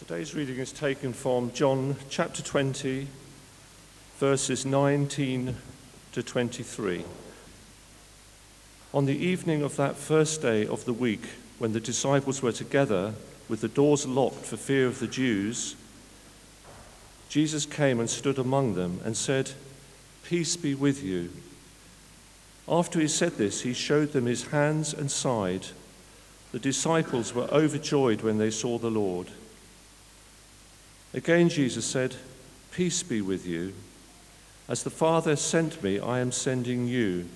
Today's reading is taken from John chapter 20, verses 19 to 23. On the evening of that first day of the week, when the disciples were together with the doors locked for fear of the Jews, Jesus came and stood among them and said, Peace be with you. After he said this, he showed them his hands and side. The disciples were overjoyed when they saw the Lord. Again, Jesus said, Peace be with you. As the Father sent me, I am sending you.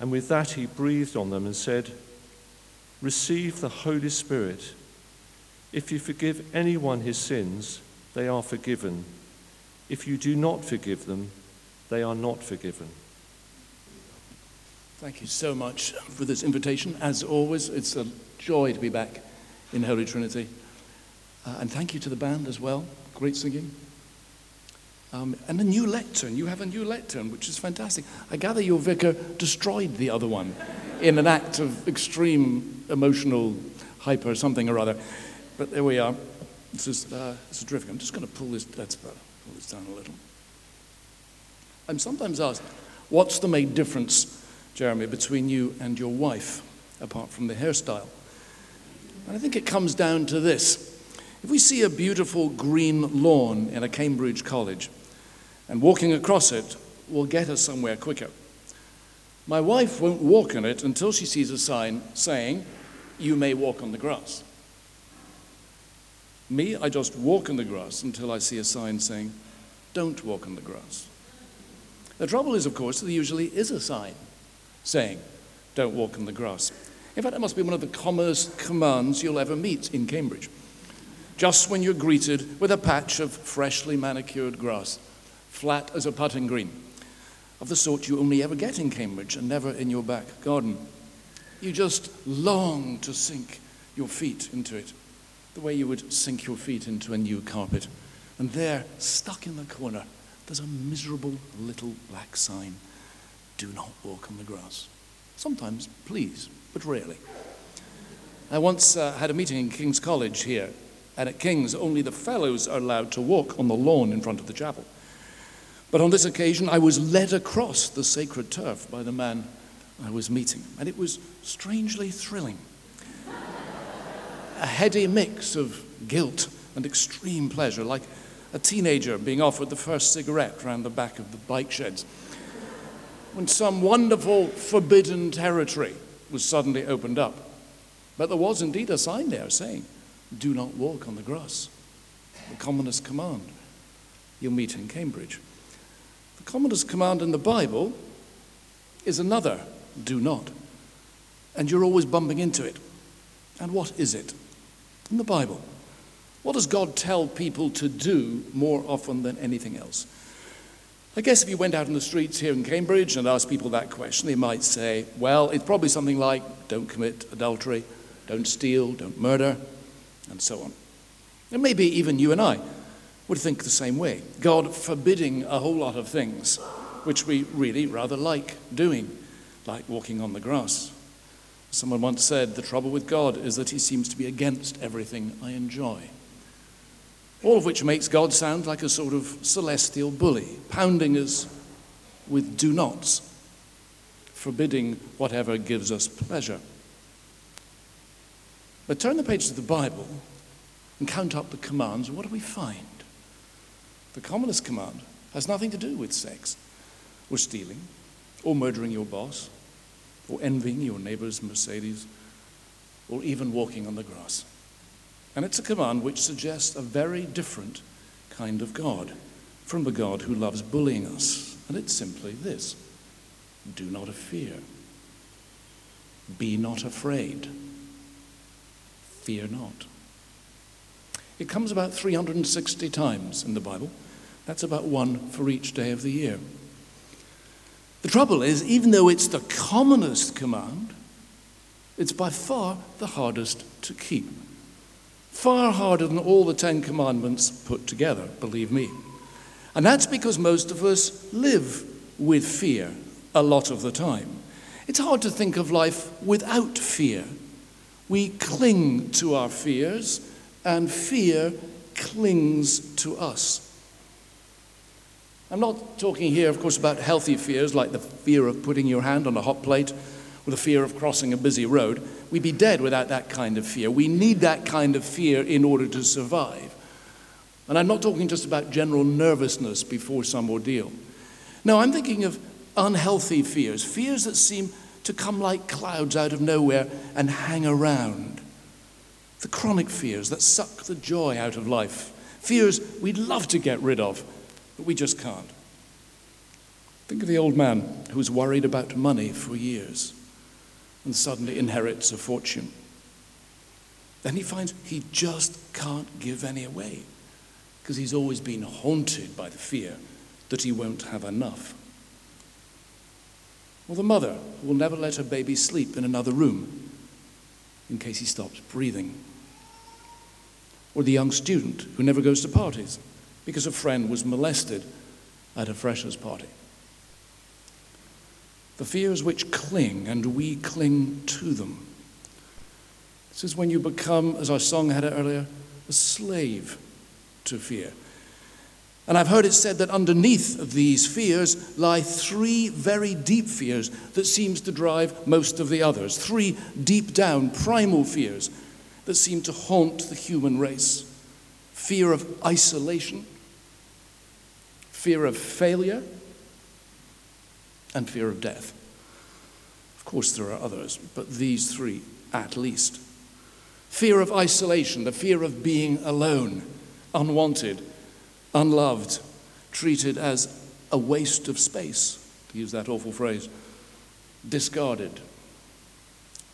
And with that, he breathed on them and said, Receive the Holy Spirit. If you forgive anyone his sins, they are forgiven. If you do not forgive them, they are not forgiven. Thank you so much for this invitation. As always, it's a joy to be back in Holy Trinity. Uh, and thank you to the band as well. Great singing. Um, and a new lectern. You have a new lectern, which is fantastic. I gather your vicar destroyed the other one in an act of extreme emotional hyper something or other. But there we are. This is, uh, this is terrific. I'm just going to pull this, that's better. Pull this down a little. I'm sometimes asked, what's the main difference, Jeremy, between you and your wife, apart from the hairstyle? And I think it comes down to this. If we see a beautiful green lawn in a Cambridge college, and walking across it will get us somewhere quicker. My wife won't walk on it until she sees a sign saying, You may walk on the grass. Me, I just walk on the grass until I see a sign saying, Don't walk on the grass. The trouble is, of course, there usually is a sign saying, Don't walk on the grass. In fact, it must be one of the commonest commands you'll ever meet in Cambridge. Just when you're greeted with a patch of freshly manicured grass, flat as a putting green, of the sort you only ever get in Cambridge and never in your back garden. You just long to sink your feet into it, the way you would sink your feet into a new carpet. And there, stuck in the corner, there's a miserable little black sign Do not walk on the grass. Sometimes, please, but rarely. I once uh, had a meeting in King's College here, and at King's, only the fellows are allowed to walk on the lawn in front of the chapel. But on this occasion, I was led across the sacred turf by the man I was meeting, and it was strangely thrilling. a heady mix of guilt and extreme pleasure, like a teenager being offered the first cigarette round the back of the bike sheds. When some wonderful forbidden territory was suddenly opened up. But there was indeed a sign there saying, Do not walk on the grass. The commonest command you'll meet in Cambridge. The commonest command in the Bible is another do not. And you're always bumping into it. And what is it? In the Bible, what does God tell people to do more often than anything else? I guess if you went out in the streets here in Cambridge and asked people that question, they might say, well, it's probably something like don't commit adultery, don't steal, don't murder, and so on. And maybe even you and I would think the same way. God forbidding a whole lot of things which we really rather like doing, like walking on the grass. Someone once said, The trouble with God is that he seems to be against everything I enjoy. All of which makes God sound like a sort of celestial bully, pounding us with do nots, forbidding whatever gives us pleasure. But turn the page to the Bible and count up the commands, what do we find? The commonest command has nothing to do with sex, or stealing, or murdering your boss, or envying your neighbor's Mercedes, or even walking on the grass. And it's a command which suggests a very different kind of God from the God who loves bullying us. And it's simply this do not fear, be not afraid, fear not. It comes about 360 times in the Bible. That's about one for each day of the year. The trouble is, even though it's the commonest command, it's by far the hardest to keep. Far harder than all the Ten Commandments put together, believe me. And that's because most of us live with fear a lot of the time. It's hard to think of life without fear. We cling to our fears and fear clings to us. I'm not talking here, of course, about healthy fears like the fear of putting your hand on a hot plate or the fear of crossing a busy road. We'd be dead without that kind of fear. We need that kind of fear in order to survive. And I'm not talking just about general nervousness before some ordeal. No, I'm thinking of unhealthy fears, fears that seem to come like clouds out of nowhere and hang around. The chronic fears that suck the joy out of life, fears we'd love to get rid of, but we just can't. Think of the old man who was worried about money for years and suddenly inherits a fortune. Then he finds he just can't give any away because he's always been haunted by the fear that he won't have enough. Or the mother who will never let her baby sleep in another room in case he stops breathing. Or the young student who never goes to parties because a friend was molested at a freshers' party. The fears which cling and we cling to them. This is when you become, as our song had it earlier, a slave to fear. And I've heard it said that underneath these fears lie three very deep fears that seems to drive most of the others. Three deep down primal fears that seem to haunt the human race. Fear of isolation, fear of failure, and fear of death. Of course, there are others, but these three at least. Fear of isolation, the fear of being alone, unwanted unloved, treated as a waste of space, to use that awful phrase, discarded,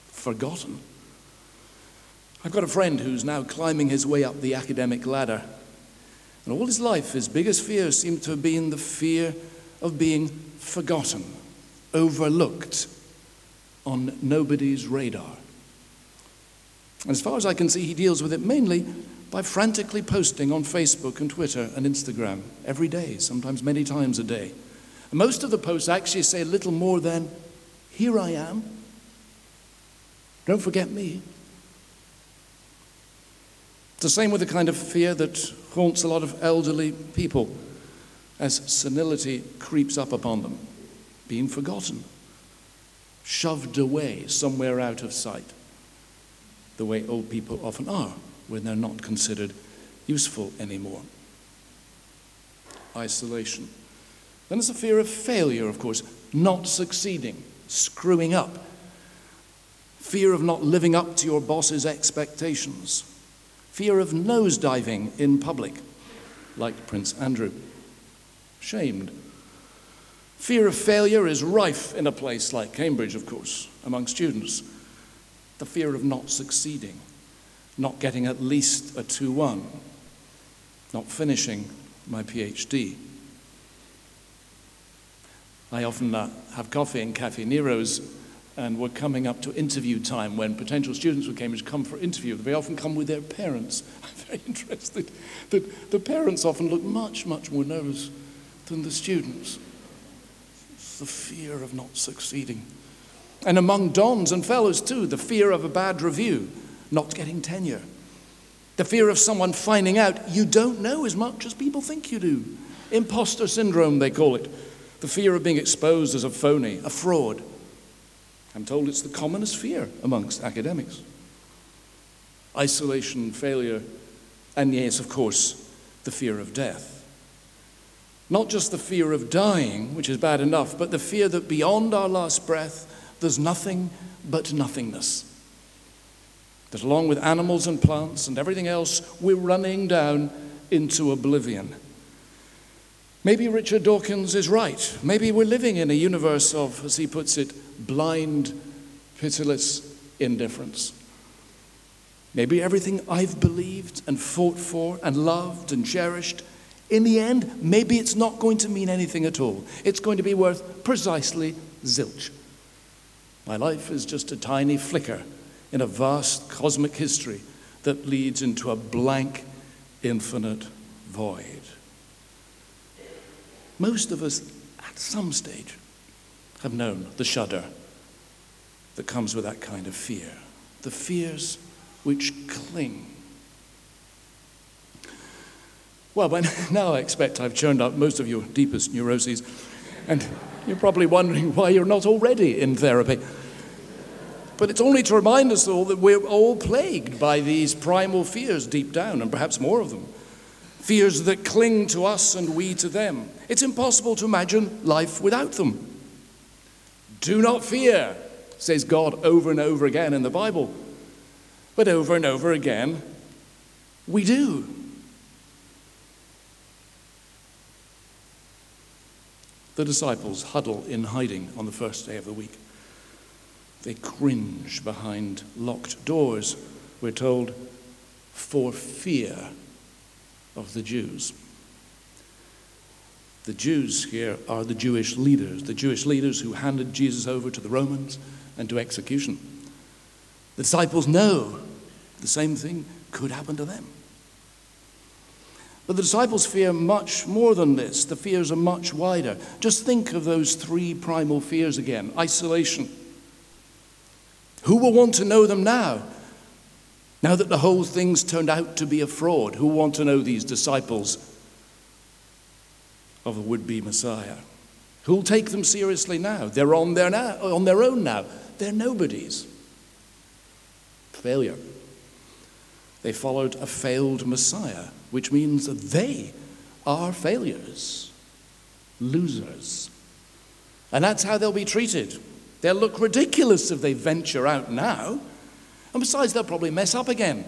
forgotten. I've got a friend who's now climbing his way up the academic ladder. And all his life, his biggest fear seemed to have been the fear of being forgotten, overlooked, on nobody's radar. And as far as I can see, he deals with it mainly by frantically posting on Facebook and Twitter and Instagram every day, sometimes many times a day. And most of the posts actually say little more than, Here I am. Don't forget me. It's the same with the kind of fear that haunts a lot of elderly people as senility creeps up upon them, being forgotten, shoved away somewhere out of sight, the way old people often are when they're not considered useful anymore. Isolation. Then there's a fear of failure, of course, not succeeding, screwing up. Fear of not living up to your boss's expectations. Fear of nosediving in public, like Prince Andrew. Shamed. Fear of failure is rife in a place like Cambridge, of course, among students. The fear of not succeeding not getting at least a 2 1, not finishing my PhD. I often uh, have coffee in Cafe Nero's, and we're coming up to interview time when potential students from Cambridge come for interview. They often come with their parents. I'm very interested that the parents often look much, much more nervous than the students. The fear of not succeeding. And among dons and fellows, too, the fear of a bad review not getting tenure. The fear of someone finding out you don't know as much as people think you do. Imposter syndrome, they call it. The fear of being exposed as a phony, a fraud. I'm told it's the commonest fear amongst academics. Isolation, failure, and yes, of course, the fear of death. Not just the fear of dying, which is bad enough, but the fear that beyond our last breath, there's nothing but nothingness that along with animals and plants and everything else, we're running down into oblivion. Maybe Richard Dawkins is right. Maybe we're living in a universe of, as he puts it, blind, pitiless indifference. Maybe everything I've believed and fought for and loved and cherished, in the end, maybe it's not going to mean anything at all. It's going to be worth precisely zilch. My life is just a tiny flicker in a vast cosmic history that leads into a blank, infinite void. Most of us, at some stage, have known the shudder that comes with that kind of fear, the fears which cling Well, by now I expect I've churned out most of your deepest neuroses, and you're probably wondering why you're not already in therapy. But it's only to remind us all that we're all plagued by these primal fears deep down, and perhaps more of them. Fears that cling to us and we to them. It's impossible to imagine life without them. Do not fear, says God over and over again in the Bible. But over and over again, we do. The disciples huddle in hiding on the first day of the week. They cringe behind locked doors, we're told, for fear of the Jews. The Jews here are the Jewish leaders, the Jewish leaders who handed Jesus over to the Romans and to execution. The disciples know the same thing could happen to them. But the disciples fear much more than this. The fears are much wider. Just think of those three primal fears again isolation, who will want to know them now? Now that the whole thing's turned out to be a fraud, who will want to know these disciples of the would be Messiah? Who'll take them seriously now? They're on their, now, on their own now. They're nobodies. Failure. They followed a failed Messiah, which means that they are failures, losers. And that's how they'll be treated. They'll look ridiculous if they venture out now. And besides, they'll probably mess up again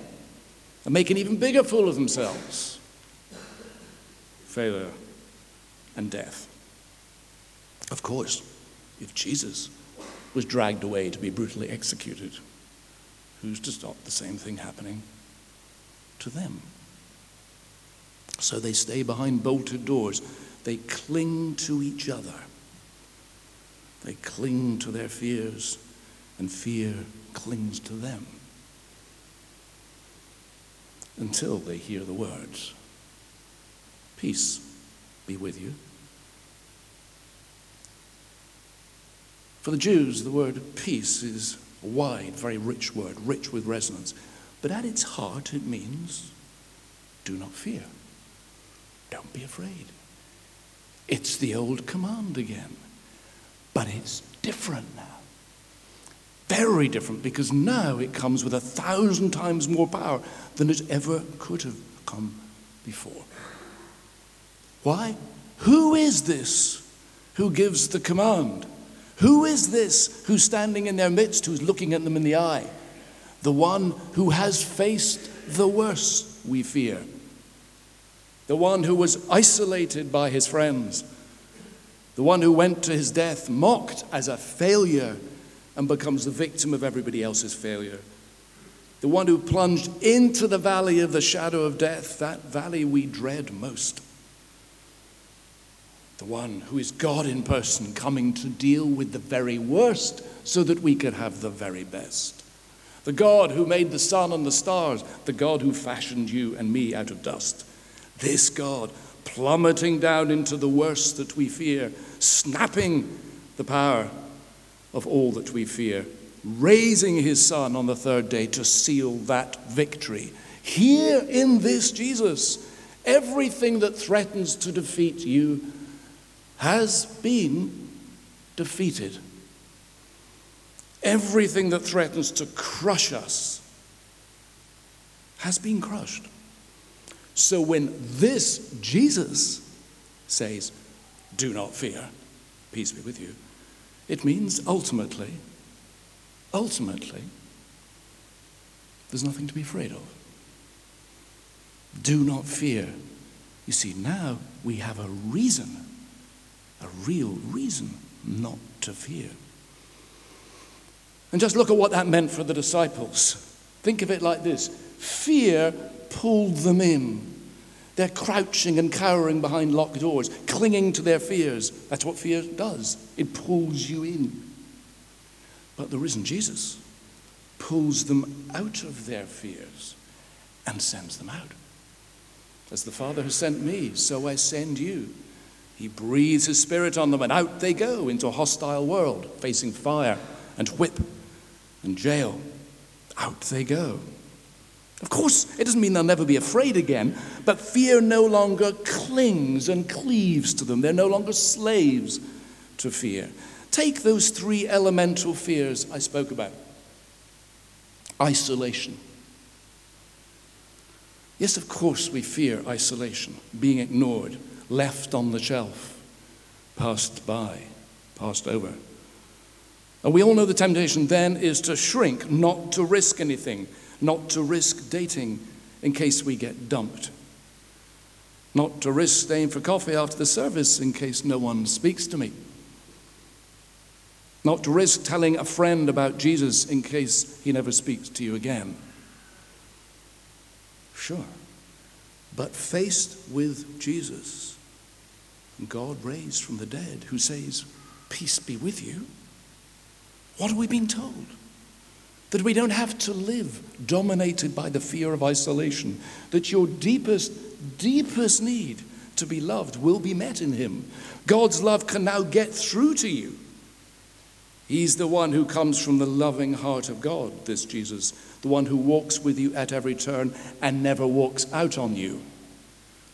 and make an even bigger fool of themselves. Failure and death. Of course, if Jesus was dragged away to be brutally executed, who's to stop the same thing happening to them? So they stay behind bolted doors. They cling to each other. They cling to their fears, and fear clings to them until they hear the words Peace be with you. For the Jews, the word peace is a wide, very rich word, rich with resonance. But at its heart, it means do not fear. Don't be afraid. It's the old command again. But it's different now. Very different because now it comes with a thousand times more power than it ever could have come before. Why? Who is this who gives the command? Who is this who's standing in their midst, who's looking at them in the eye? The one who has faced the worst, we fear. The one who was isolated by his friends the one who went to his death mocked as a failure and becomes the victim of everybody else's failure. The one who plunged into the valley of the shadow of death, that valley we dread most. The one who is God in person coming to deal with the very worst so that we could have the very best. The God who made the sun and the stars, the God who fashioned you and me out of dust. This God plummeting down into the worst that we fear, snapping the power of all that we fear, raising his son on the third day to seal that victory. Here in this Jesus, everything that threatens to defeat you has been defeated. Everything that threatens to crush us has been crushed. So when this Jesus says, Do not fear, peace be with you, it means ultimately, ultimately, there's nothing to be afraid of. Do not fear. You see, now we have a reason, a real reason not to fear. And just look at what that meant for the disciples. Think of it like this fear pulled them in. They're crouching and cowering behind locked doors, clinging to their fears. That's what fear does it pulls you in. But the risen Jesus pulls them out of their fears and sends them out. As the Father has sent me, so I send you. He breathes his spirit on them, and out they go into a hostile world, facing fire and whip and jail. Out they go. Of course, it doesn't mean they'll never be afraid again, but fear no longer clings and cleaves to them. They're no longer slaves to fear. Take those three elemental fears I spoke about isolation. Yes, of course, we fear isolation, being ignored, left on the shelf, passed by, passed over. And we all know the temptation then is to shrink, not to risk anything, not to risk dating in case we get dumped, not to risk staying for coffee after the service in case no one speaks to me, not to risk telling a friend about Jesus in case he never speaks to you again. Sure. But faced with Jesus, God raised from the dead, who says, Peace be with you, what are we being told? That we don't have to live dominated by the fear of isolation, that your deepest, deepest need to be loved will be met in Him. God's love can now get through to you. He's the one who comes from the loving heart of God, this Jesus, the one who walks with you at every turn and never walks out on you,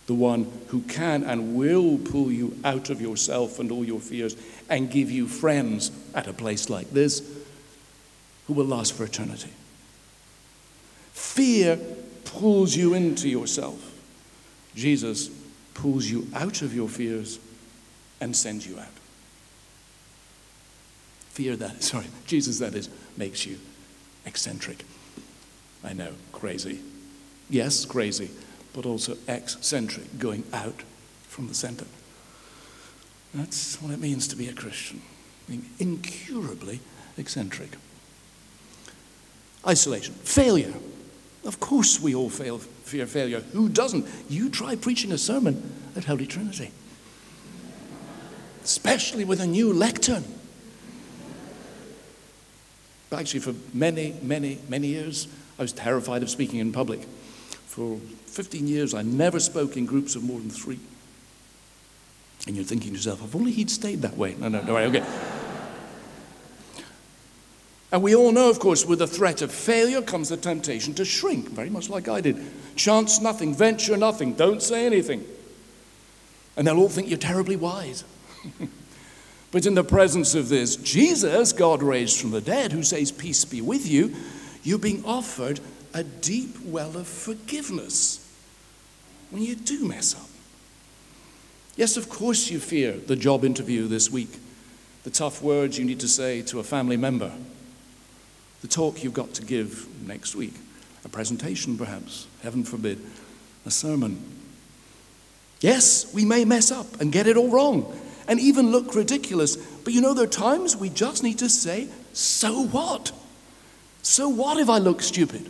the one who can and will pull you out of yourself and all your fears and give you friends at a place like this who will last for eternity. Fear pulls you into yourself. Jesus pulls you out of your fears and sends you out. Fear that, sorry, Jesus that is, makes you eccentric. I know, crazy. Yes, crazy, but also eccentric, going out from the center. That's what it means to be a Christian, being incurably eccentric. Isolation, failure. Of course, we all fail, fear failure. Who doesn't? You try preaching a sermon at Holy Trinity, especially with a new lectern. Actually, for many, many, many years, I was terrified of speaking in public. For 15 years, I never spoke in groups of more than three. And you're thinking to yourself, if only he'd stayed that way. No, no, no, okay. And we all know, of course, with the threat of failure comes the temptation to shrink, very much like I did. Chance nothing, venture nothing, don't say anything. And they'll all think you're terribly wise. but in the presence of this Jesus, God raised from the dead, who says, Peace be with you, you're being offered a deep well of forgiveness when you do mess up. Yes, of course, you fear the job interview this week, the tough words you need to say to a family member the talk you've got to give next week, a presentation perhaps, heaven forbid, a sermon. Yes, we may mess up and get it all wrong and even look ridiculous, but you know, there are times we just need to say, so what? So what if I look stupid?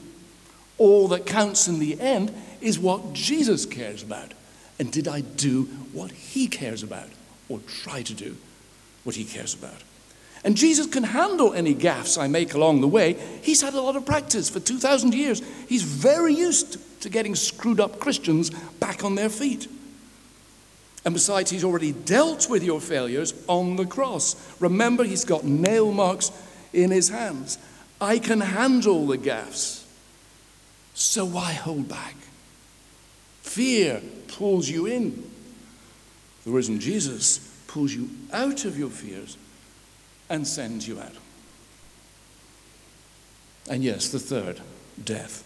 All that counts in the end is what Jesus cares about. And did I do what he cares about or try to do what he cares about? And Jesus can handle any gaffes I make along the way. He's had a lot of practice for 2,000 years. He's very used to getting screwed up Christians back on their feet. And besides, he's already dealt with your failures on the cross. Remember, he's got nail marks in his hands. I can handle the gaffes. So why hold back? Fear pulls you in. The risen Jesus pulls you out of your fears and sends you out. And yes, the third, death.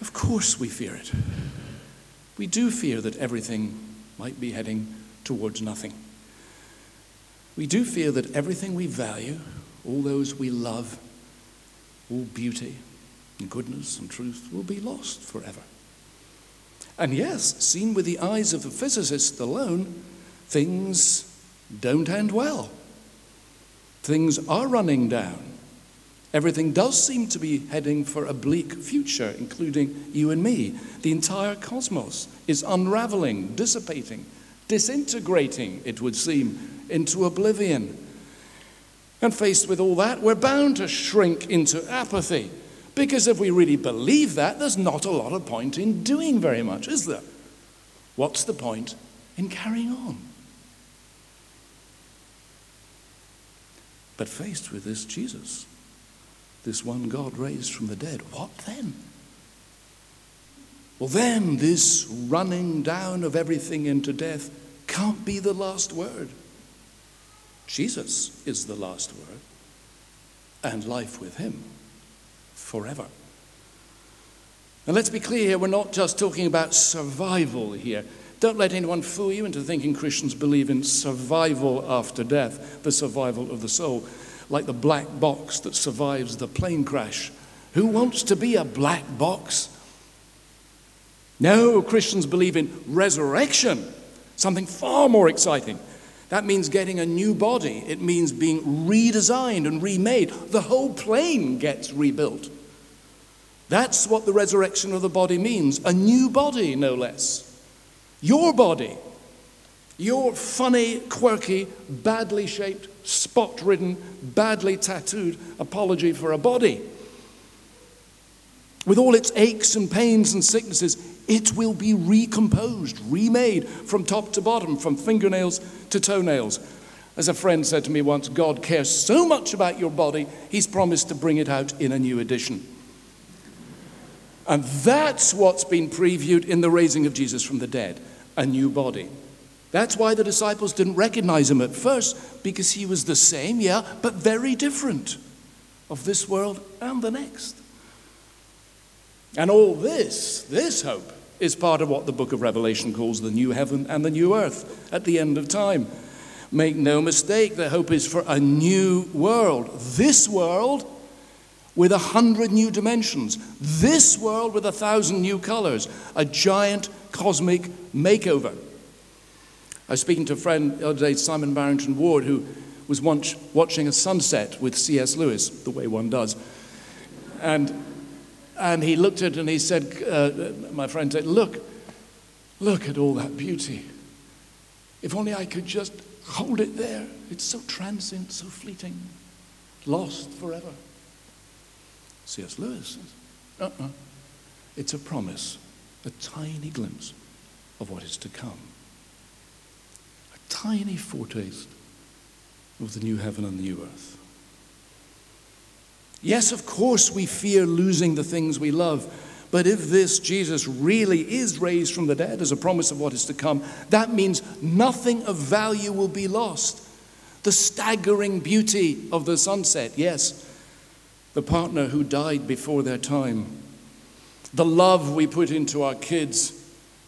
Of course, we fear it. We do fear that everything might be heading towards nothing. We do fear that everything we value, all those we love, all beauty and goodness and truth, will be lost forever. And yes, seen with the eyes of the physicist alone, things don't end well. Things are running down. Everything does seem to be heading for a bleak future, including you and me. The entire cosmos is unraveling, dissipating, disintegrating, it would seem, into oblivion. And faced with all that, we're bound to shrink into apathy. Because if we really believe that, there's not a lot of point in doing very much, is there? What's the point in carrying on? But faced with this Jesus, this one God raised from the dead, what then? well, then this running down of everything into death can't be the last word. Jesus is the last word, and life with him forever. And let's be clear here, we're not just talking about survival here. Don't let anyone fool you into thinking Christians believe in survival after death, the survival of the soul, like the black box that survives the plane crash. Who wants to be a black box? No, Christians believe in resurrection, something far more exciting. That means getting a new body. It means being redesigned and remade. The whole plane gets rebuilt. That's what the resurrection of the body means a new body, no less. Your body, your funny, quirky, badly shaped, spot ridden, badly tattooed apology for a body. With all its aches and pains and sicknesses, it will be recomposed, remade from top to bottom, from fingernails to toenails. As a friend said to me once, God cares so much about your body, He's promised to bring it out in a new edition. And that's what's been previewed in the raising of Jesus from the dead a new body. That's why the disciples didn't recognize him at first, because he was the same, yeah, but very different of this world and the next. And all this, this hope, is part of what the book of Revelation calls the new heaven and the new earth at the end of time. Make no mistake, the hope is for a new world. This world with a hundred new dimensions. This world with a thousand new colors. A giant cosmic makeover. I was speaking to a friend the other day, Simon Barrington Ward, who was once watching a sunset with C.S. Lewis, the way one does. And, and he looked at it and he said, uh, my friend said, Look, look at all that beauty. If only I could just hold it there. It's so transient, so fleeting, lost forever. C.S. Lewis says, uh-uh. It's a promise, a tiny glimpse of what is to come. A tiny foretaste of the new heaven and the new earth. Yes, of course, we fear losing the things we love. But if this Jesus really is raised from the dead as a promise of what is to come, that means nothing of value will be lost. The staggering beauty of the sunset, yes, the partner who died before their time, the love we put into our kids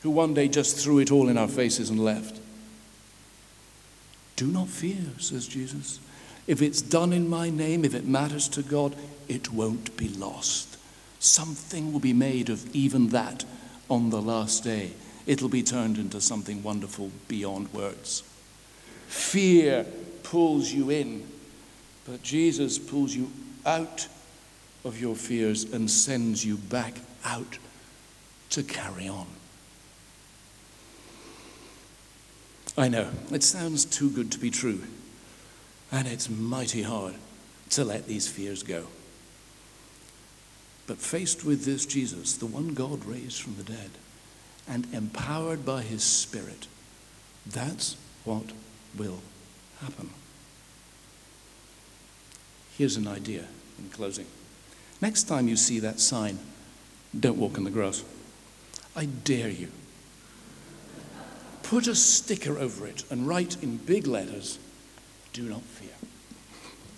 who one day just threw it all in our faces and left. Do not fear, says Jesus. If it's done in my name, if it matters to God, it won't be lost. Something will be made of even that on the last day. It'll be turned into something wonderful beyond words. Fear pulls you in, but Jesus pulls you out of your fears and sends you back out to carry on. I know, it sounds too good to be true, and it's mighty hard to let these fears go. But faced with this Jesus, the one God raised from the dead, and empowered by his Spirit, that's what will happen. Here's an idea in closing. Next time you see that sign, don't walk in the grass. I dare you. Put a sticker over it and write in big letters, do not fear.